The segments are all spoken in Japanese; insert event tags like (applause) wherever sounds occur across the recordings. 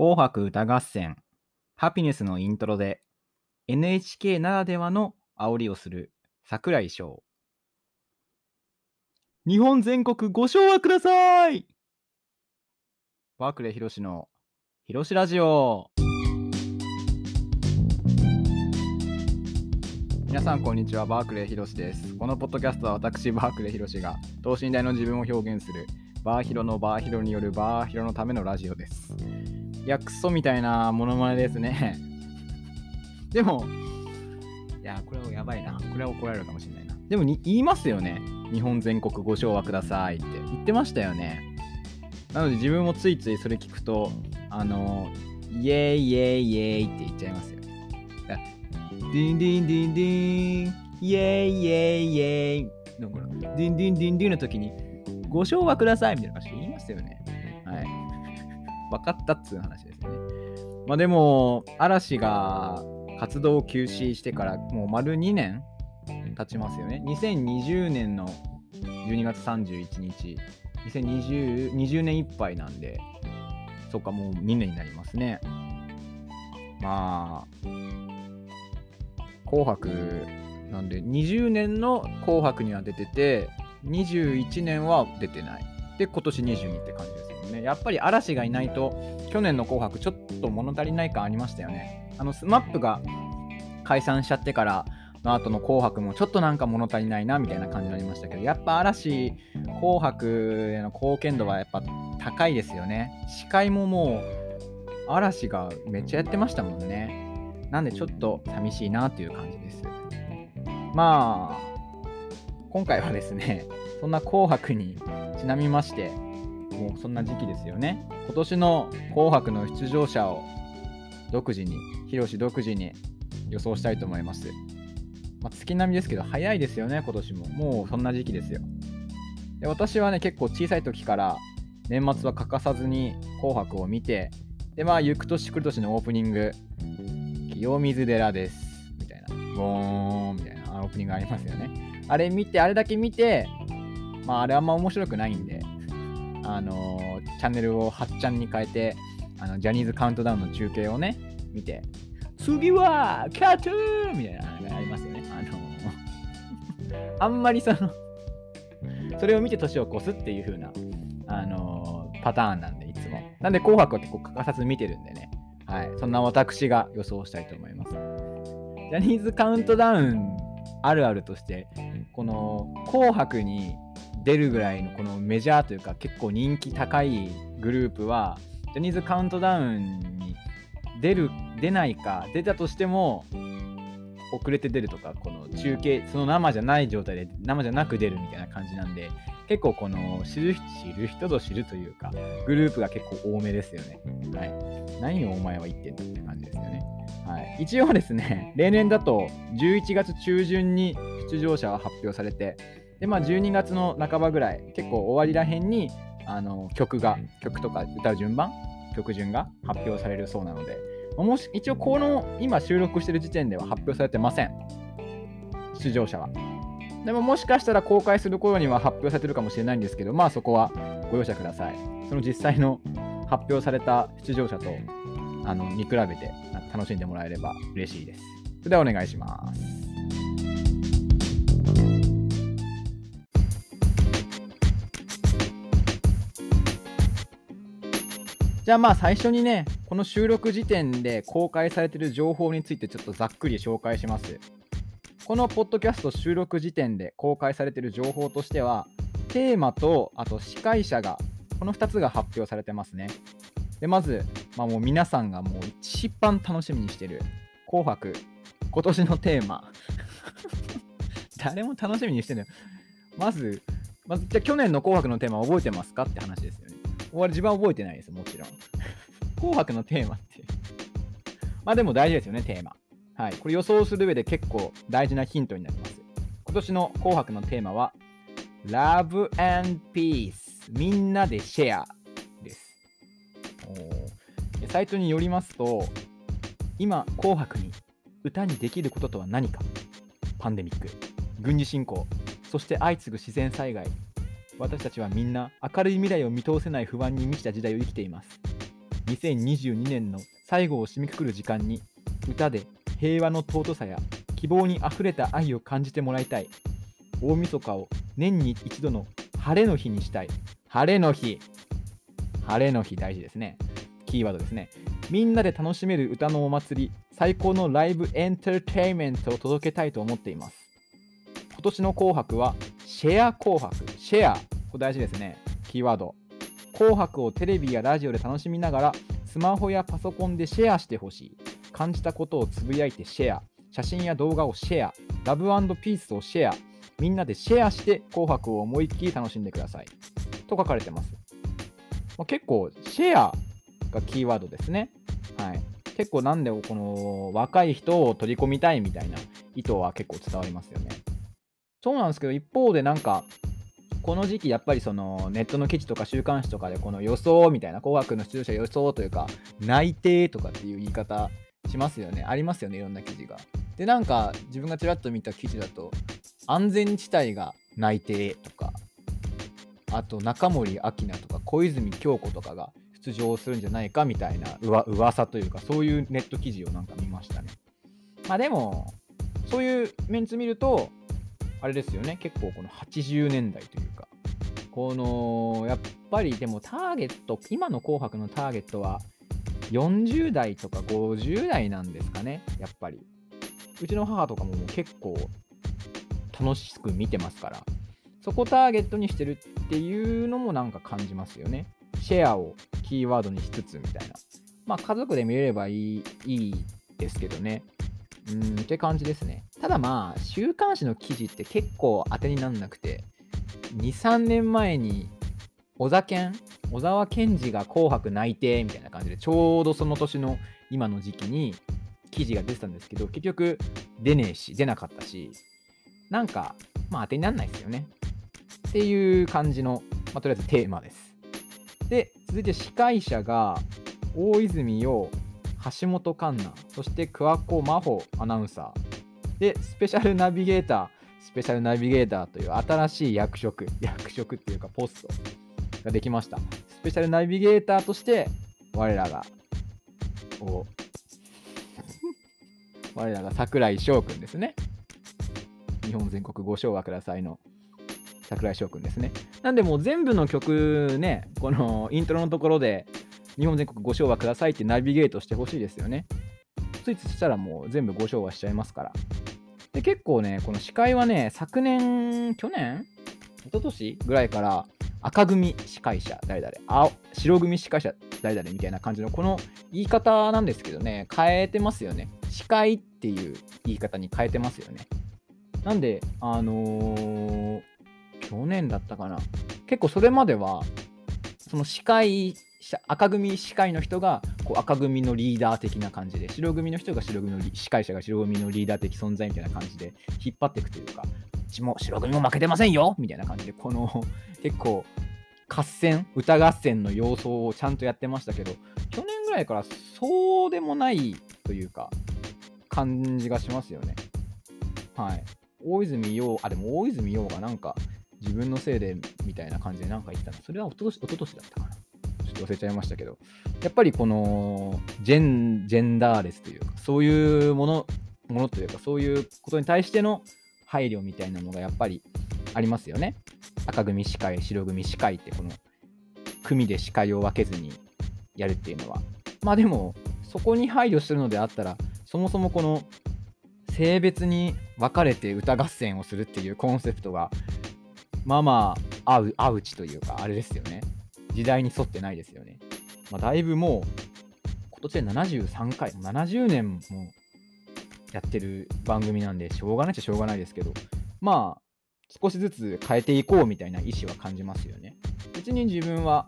紅白歌合戦、ハピネスのイントロで NHK ならではの煽りをする桜井翔。日本全国ご唱和くださいバークレーヒロシのヒロシラジオ。皆さんこんにちは、バークレーヒロシです。このポッドキャストは私、バークレーヒロシが等身大の自分を表現するバーヒロのバーヒロによるバーヒロのためのラジオです。や、クソみたいなモノマネですね。(laughs) でも、いや、これはやばいな。これは怒られるかもしれないな。でもに言いますよね。日本全国ご唱和くださいって言ってましたよね。なので自分もついついそれ聞くと、あの、イエーイイエーイイエーイって言っちゃいますよ。だディンディンディンディン、イエーイイエーイイエーイのこのディンディンディンディンの時に、ご唱和くださいみたいな感じで言いますよね。分かったっつう話ですね。まあでも、嵐が活動を休止してからもう丸2年経ちますよね。2020年の12月31日、2020 20年いっぱいなんで、そっか、もう2年になりますね。まあ、紅白なんで、20年の紅白には出てて、21年は出てない。で、今年22って感じですね。やっぱり嵐がいないと、去年の紅白ちょっと物足りない感ありましたよね。あの、スマップが解散しちゃってからの後の紅白もちょっとなんか物足りないなみたいな感じになりましたけど、やっぱ嵐、紅白への貢献度はやっぱ高いですよね。司会ももう、嵐がめっちゃやってましたもんね。なんでちょっと寂しいなという感じです。まあ、今回はですね、そんな紅白にちなみまして、もうそんな時期ですよね。今年の紅白の出場者を独自に、ヒロシ独自に予想したいと思います。まあ、月並みですけど、早いですよね、今年も。もうそんな時期ですよ。で私はね、結構小さい時から年末は欠かさずに紅白を見て、で、まあ、行く年来る年のオープニング、清水寺です。みたいな。ボーンみたいなオープニングありますよね。あれ見て、あれだけ見て、まあ、あれあんま面白くないんで、あのチャンネルを8ちゃんに変えて、あのジャニーズカウントダウンの中継をね、見て、次はキャトゥーンみたいなのがありますよね。あの (laughs) あんまりその、それを見て年を越すっていう風な、あのパターンなんで、いつも。なんで、紅白は結構欠かさず見てるんでね。はい。そんな私が予想したいと思います。ジャニーズカウントダウンあるあるとして、この紅白に出るぐらいのこのメジャーというか結構人気高いグループは、ジャニーズカウントダウンに出る、出ないか、出たとしても、遅れて出るとか、この中継、その生じゃない状態で生じゃなく出るみたいな感じなんで、結構この知る知る人ぞ知るというか、グループが結構多めですよね。はい。何をお前は言ってんだって感じですよね。はい。一応ですね、例年だと11月中旬に出場者は発表されて、で、まあ12月の半ばぐらい、結構終わりらへんに、あの、曲が、曲とか歌う順番、曲順が発表されるそうなので、もし、一応この今収録してる時点では発表されてません。出場者は。でももしかしたら公開する頃には発表されてるかもしれないんですけど、まあそこはご容赦ください。その実際の発表された出場者とあの見比べて楽しんでもらえれば嬉しいです。それではお願いします。じゃあまあ最初にね、この収録時点で公開されている情報についてちょっとざっくり紹介します。このポッドキャスト収録時点で公開されている情報としては、テーマとあと司会者が、この2つが発表されてますね。で、まず、まあ、もう皆さんがもう一番楽しみにしてる紅白、今年のテーマ。(laughs) 誰も楽しみにしてるまず、まず、じゃあ去年の紅白のテーマ覚えてますか？って話ですよね。俺自分は覚えてないです、もちろん。紅白のテーマって。まあでも大事ですよね、テーマ。はい。これ予想する上で結構大事なヒントになります。今年の紅白のテーマは、Love and Peace みんなでシェアです。サイトによりますと、今、紅白に歌にできることとは何かパンデミック、軍事侵攻、そして相次ぐ自然災害。私たちはみんな明るい未来を見通せない不安に満ちた時代を生きています。2022年の最後を締めくくる時間に歌で平和の尊さや希望にあふれた愛を感じてもらいたい。大晦日を年に一度の晴れの日にしたい。晴れの日。晴れの日大事ですね。キーワードですね。みんなで楽しめる歌のお祭り最高のライブエンターテインメントを届けたいと思っています。今年の紅白はシェア紅白。シェアこれ大事ですね。キーワード。紅白をテレビやラジオで楽しみながらスマホやパソコンでシェアしてほしい。感じたことをつぶやいてシェア。写真や動画をシェア。ラブピースをシェア。みんなでシェアして紅白を思いっきり楽しんでください。と書かれてます、まあ、結構シェアがキーワードですね。はい。結構なんでこの若い人を取り込みたいみたいな意図は結構伝わりますよね。そうなんですけど一方でなんかこの時期やっぱりそのネットの記事とか週刊誌とかでこの予想みたいな紅白の出場者予想というか内定とかっていう言い方しますよね。ありますよねいろんな記事が。でなんか自分がちらっと見た記事だと安全地帯が内定とかあと中森明菜とか小泉京子とかが出場するんじゃないかみたいなうわ噂というかそういうネット記事をなんか見ましたね。まあでもそういうメンツ見るとあれですよね、結構この80年代というか、このやっぱりでもターゲット、今の紅白のターゲットは40代とか50代なんですかね、やっぱり。うちの母とかももう結構楽しく見てますから、そこターゲットにしてるっていうのもなんか感じますよね。シェアをキーワードにしつつみたいな。まあ家族で見れればいいいいですけどね。うんって感じですね。ただまあ、週刊誌の記事って結構当てになんなくて、2、3年前に小田健、小沢健二が紅白内定みたいな感じで、ちょうどその年の今の時期に記事が出てたんですけど、結局出ねえし、出なかったし、なんか、まあ当てになんないですよね。っていう感じの、まあ、とりあえずテーマです。で、続いて司会者が大泉洋、橋本環奈、そして桑子真帆アナウンサー。で、スペシャルナビゲーター、スペシャルナビゲーターという新しい役職、(laughs) 役職っていうかポストができました。スペシャルナビゲーターとして、我らが、お (laughs) 我らが桜井翔くんですね。日本全国ご唱和くださいの桜井翔くんですね。なんでもう全部の曲ね、このイントロのところで日本全国ご唱和くださいってナビゲートしてほしいですよね。ついついしたらもう全部ご唱和しちゃいますから。で、結構ね、この司会はね、昨年、去年一昨年ぐらいから赤組司会者誰々、青白組司会者誰々みたいな感じのこの言い方なんですけどね、変えてますよね。司会っていう言い方に変えてますよね。なんで、あのー、去年だったかな。結構それまでは、その司会赤組司会の人がこう赤組のリーダー的な感じで白組の人が白組の司会者が白組のリーダー的存在みたいな感じで引っ張っていくというかうちも白組も負けてませんよみたいな感じでこの (laughs) 結構合戦歌合戦の様相をちゃんとやってましたけど去年ぐらいからそうでもないというか感じがしますよね。はい。大泉洋あでも大泉洋がなんか自分のせいでみたいな感じで何か言ったの。それは一昨年一昨年だったかな。忘れちゃいましたけど、やっぱりこのジェンジェンダーレスというか、そういうものものというか、そういうことに対しての配慮みたいなのがやっぱりありますよね。赤組司会、白組司会って、この組で司会を分けずにやるっていうのは。まあでも、そこに配慮するのであったら、そもそもこの性別に分かれて歌合戦をするっていうコンセプトが、まあまあ、合う、合うちというか、あれですよね。時代に沿ってないですよね。まあ、だいぶもう、今年で73回、70年もやってる番組なんで、しょうがないっちゃしょうがないですけど、まあ、少しずつ変えていこうみたいな意思は感じますよね。別に自分は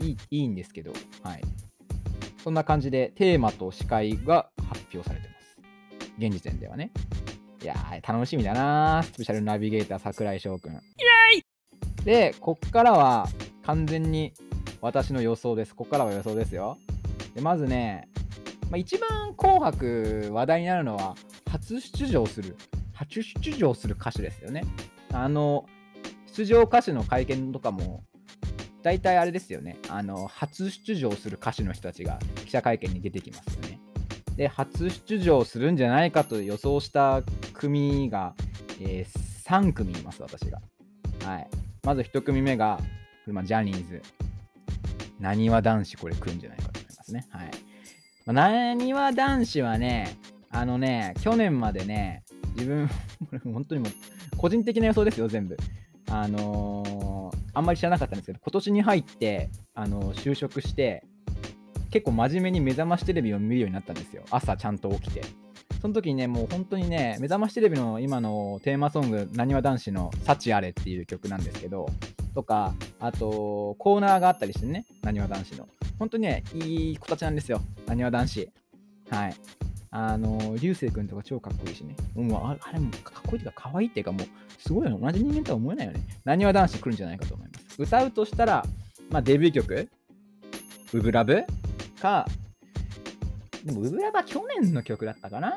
いいいいんですけど、はい。そんな感じでテーマと司会が発表されてます。現時点ではね。いやー、楽しみだなスペシャルナビゲーター桜井翔くん。イエーイで、こっからは完全に私の予想です。ここからは予想ですよ。でまずね、まあ、一番紅白話題になるのは、初出場する、初出場する歌手ですよね。あの、出場歌手の会見とかも、大体あれですよね、あの、初出場する歌手の人たちが記者会見に出てきますよね。で、初出場するんじゃないかと予想した組が、えー、3組います、私が。はい。まず1組目が、まあ、ジャニーズ。なにわ男子、これ来るんじゃないかと思いますね。はい。ま、なにわ男子はね、あのね、去年までね、自分、(laughs) 本当にもう、個人的な予想ですよ、全部。あのー、あんまり知らなかったんですけど、今年に入って、あのー、就職して、結構真面目に目覚ましテレビを見るようになったんですよ。朝ちゃんと起きて。その時にね、もう本当にね、目覚ましテレビの今のテーマソング、なにわ男子の幸あれっていう曲なんですけど、とか、あと、コーナーがあったりしてね、なにわ男子の。本当にね、いい子たちなんですよ、なにわ男子。はい。あの、流星君とか超かっこいいしね。もうあれもかっこいいというか、可愛いっていうか、もう、すごいよ同じ人間とは思えないよね。なにわ男子来るんじゃないかと思います。歌うとしたら、まあ、デビュー曲、ウブラブ？か、でも、ウブラブは去年の曲だったかな？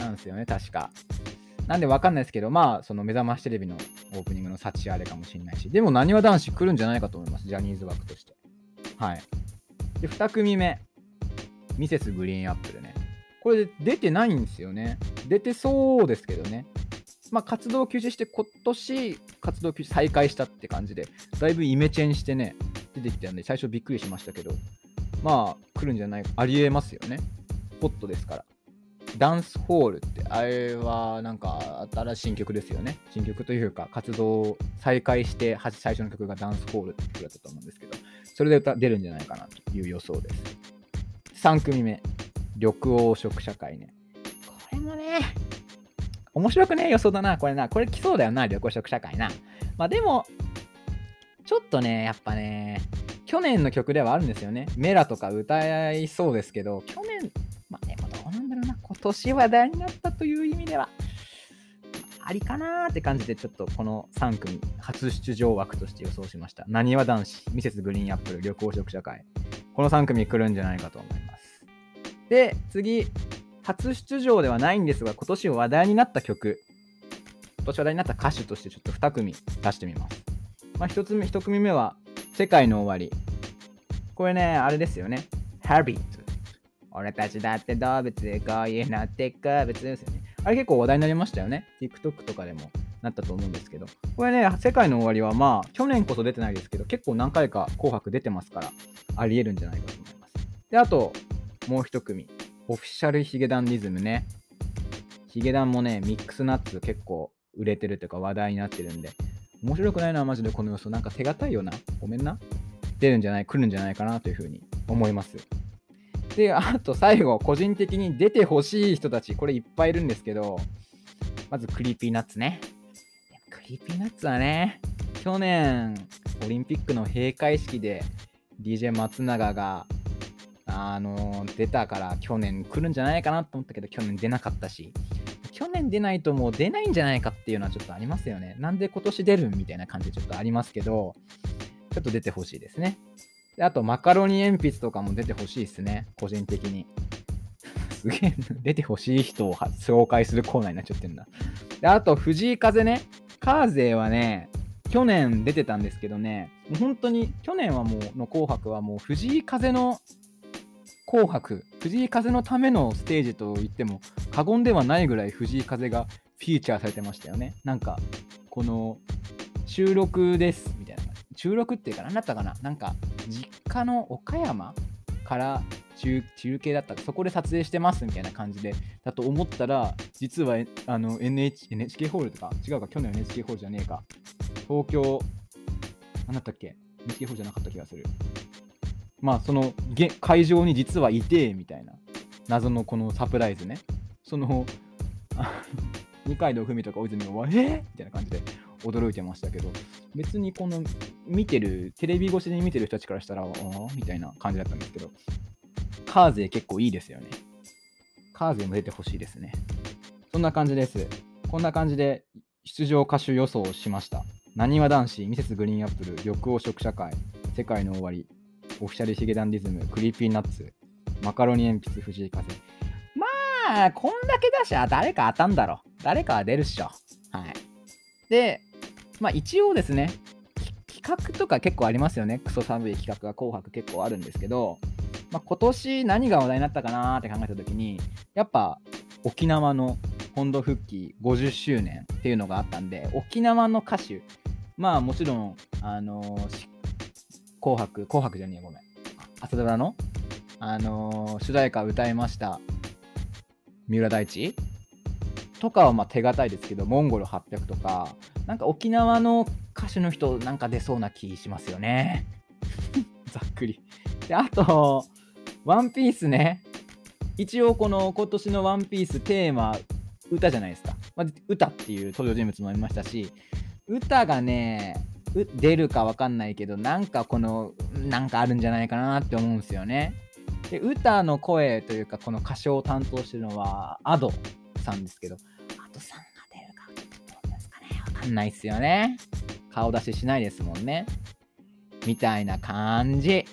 なんですよね、確か。なんでわかんないですけど、まあ、その目覚ましテレビのオープニングの幸あれかもしれないし、でも、なにわ男子来るんじゃないかと思います、ジャニーズ枠として。はい。で、2組目、ミセスグリーンアップルね。これ出てないんですよね。出てそうですけどね。まあ、活動休止して今年活動休止再開したって感じで、だいぶイメチェンしてね、出てきたんで、最初びっくりしましたけど、まあ、来るんじゃないか、ありえますよね。ホットですから。ダンスホールって、あれはなんか新しい曲ですよね。新曲というか、活動再開して最初の曲がダンスホールって曲だったと思うんですけど、それで歌出るんじゃないかなという予想です。3組目。緑黄色社会ね。これもね、面白くね予想だな、これな。これ来そうだよな、緑黄色社会な。まあでも、ちょっとね、やっぱね、去年の曲ではあるんですよね。メラとか歌いそうですけど、去年、今年話題になったという意味では、ありかなーって感じで、ちょっとこの3組、初出場枠として予想しました。なにわ男子、ミセスグリーンアップル、緑黄色社会。この3組来るんじゃないかと思います。で、次、初出場ではないんですが、今年話題になった曲、今年話題になった歌手としてちょっと2組出してみます。まあ、1つ目、1組目は、世界の終わり。これね、あれですよね。Habit。俺たちだって動物、こういうのってか物ですよね。あれ結構話題になりましたよね。TikTok とかでもなったと思うんですけど。これね、世界の終わりはまあ、去年こそ出てないですけど、結構何回か紅白出てますから、ありえるんじゃないかと思います。で、あと、もう一組。 Official髭男dism ね。ヒゲダンもね、ミックスナッツ結構売れてるというか話題になってるんで、面白くないな、マジでこの予想。なんか手堅いよな。ごめんな。出るんじゃない、来るんじゃないかなというふうに思います。で、あと最後、個人的に出てほしい人たち、これいっぱいいるんですけど、まず Creepy Nuts ね。 Creepy Nuts はね、去年、オリンピックの閉会式で DJ 松永があの出たから去年来るんじゃないかなと思ったけど去年出なかったし。去年出ないともう出ないんじゃないかっていうのはちょっとありますよね。なんで今年出るみたいな感じでちょっとありますけどちょっと出てほしいですね。あとマカロニ鉛筆とかも出てほしいですね。個人的に。すげえ出てほしい人を紹介するコーナーになっちゃってんだであと藤井風ね。カーゼはね去年出てたんですけどね、もう本当に去年はもうの紅白はもう藤井風の紅白、藤井風のためのステージと言っても過言ではないぐらい藤井風がフィーチャーされてましたよね。なんか、この収録ですみたいな。収録っていうか何だったかな。なんか、実家の岡山から中中継だったそこで撮影してますみたいな感じでだと思ったら実はあの NH NHK ホールとか違うか去年 NHK ホールじゃねえか東京何だったっけ NHK ホールじゃなかった気がする。まあその会場に実はいてみたいな謎のこのサプライズね。その二階堂ふみとか大泉洋はえー、みたいな感じで驚いてましたけど別にこの見てるテレビ越しに見てる人たちからしたらああみたいな感じだったんですけどカーゼ結構いいですよねカーゼも出てほしいですねそんな感じですこんな感じで出場歌手予想をしましたなにわ男子ミセスグリーンアップル緑黄色社会世界の終わりオフィシャルヒゲダンディズム、クリーピーナッツ、マカロニ鉛筆、藤井風。まあ、こんだけだしゃ、誰か当たんだろ。誰かは出るっしょ。はい。で、まあ一応ですね、聞画とか結構ありますよね。クソ寒い企画が紅白結構あるんですけど、まあ、今年何が話題になったかなって考えた時に、やっぱ沖縄の本土復帰50周年っていうのがあったんで、沖縄の歌手、まあもちろん、あのー紅白、紅白じゃねえごめん。朝ドラの、あのー主題歌歌いました。三浦大知とかはま手堅いですけど、モンゴル800とか、なんか沖縄の歌手の人なんか出そうな気しますよね。(laughs) ざっくり。で、あと、ワンピースね。一応この今年のワンピーステーマ、歌じゃないですか。まあ、歌っていう登場人物もいましたし、歌がね、出るかわかんないけど、なんかこの、なんかあるんじゃないかなって思うんですよね。で、歌の声というか、この歌唱を担当してるのは、アドさんですけど、アドさんが出るか、どうですかね、わかんないっすよね。顔出ししないですもんね。みたいな感じ。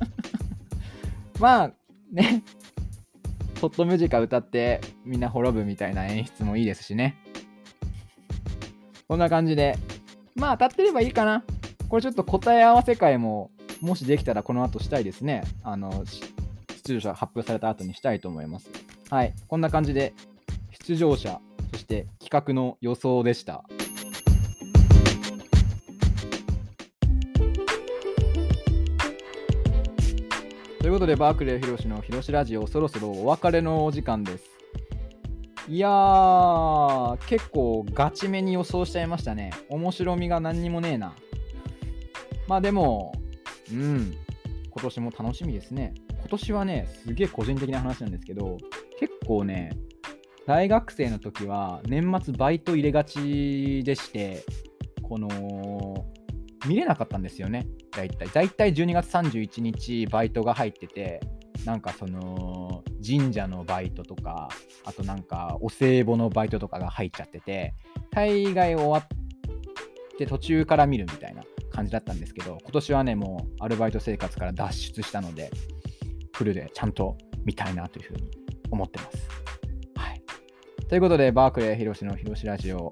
(laughs) まあ、ね、ホットミュージカル歌ってみんな滅ぶみたいな演出もいいですしね。こんな感じで、まあ当たってればいいかな。これちょっと答え合わせ会も、もしできたらこの後したいですね。あの、出場者発表された後にしたいと思います。はい。こんな感じで、出場者、そして企画の予想でした。ということで、バークレー広しの広しラジオ、そろそろお別れのお時間です。いやー、結構ガチめに予想しちゃいましたね。面白みが何にもねえな。まあでも、うん、今年も楽しみですね。今年はね、すげえ個人的な話なんですけど、結構ね、大学生の時は年末バイト入れがちでして、この、見れなかったんですよね、大体。大体12月31日バイトが入ってて、なんかその、神社のバイトとか、あとなんかお歳暮のバイトとかが入っちゃってて、大概終わって途中から見るみたいな感じだったんですけど、今年はね、もうアルバイト生活から脱出したので、フルでちゃんと見たいなというふうに思ってます。ということで、バークレー広しの広しラジオ、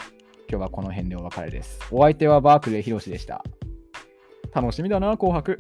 今日はこの辺でお別れです。お相手はバークレー広しでした。楽しみだな、紅白。